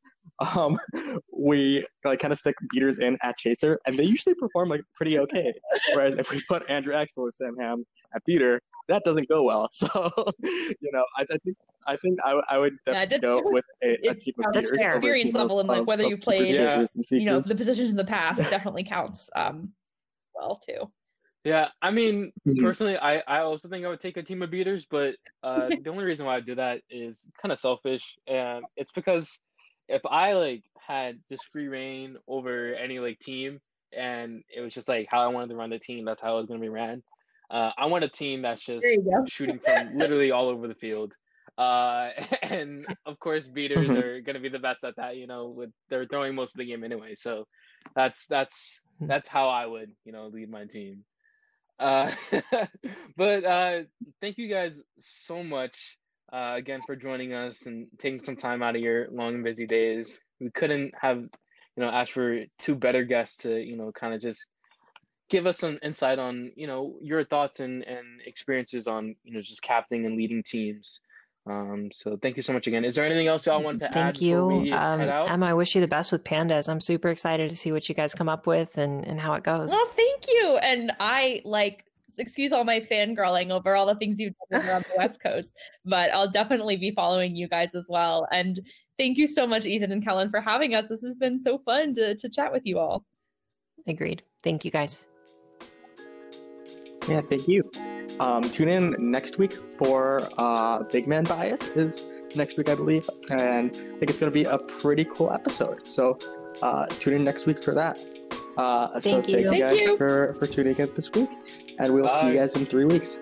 um, we like kind of stick beaters in at chaser, and they usually perform like pretty okay. Whereas if we put Andrew Axel or Sam Ham at beater, that doesn't go well. So, you know, I, I think I think I, I would definitely yeah, go with a, a team of beaters. Experience level and like whether you played, yeah. you know, the positions in the past definitely counts. Um, well too. Yeah, I mean, mm-hmm. personally, I, I also think I would take a team of beaters, but uh, the only reason why I do that is kind of selfish, and it's because if I like had just free reign over any like team, and it was just like how I wanted to run the team, that's how it was going to be ran. Uh, I want a team that's just shooting from literally all over the field. Uh, and of course, beaters are going to be the best at that. You know, with they're throwing most of the game anyway. So that's that's hmm. that's how I would you know lead my team. Uh, but uh, thank you guys so much uh, again for joining us and taking some time out of your long and busy days. We couldn't have, you know, asked for two better guests to, you know, kind of just give us some insight on, you know, your thoughts and, and experiences on, you know, just captaining and leading teams. Um, so thank you so much again. Is there anything else y'all want to thank add? Thank you. Um, Emma, I wish you the best with pandas. I'm super excited to see what you guys come up with and, and how it goes. Well, thank you. And I like excuse all my fangirling over all the things you've done on the West Coast, but I'll definitely be following you guys as well. And thank you so much, Ethan and Kellan, for having us. This has been so fun to, to chat with you all. Agreed. Thank you guys. Yeah, thank you. Um, tune in next week for uh, Big Man Bias is next week, I believe, and I think it's going to be a pretty cool episode. So uh, tune in next week for that. Uh, thank so you. thank you guys thank you. For, for tuning in this week, and we'll Bye. see you guys in three weeks.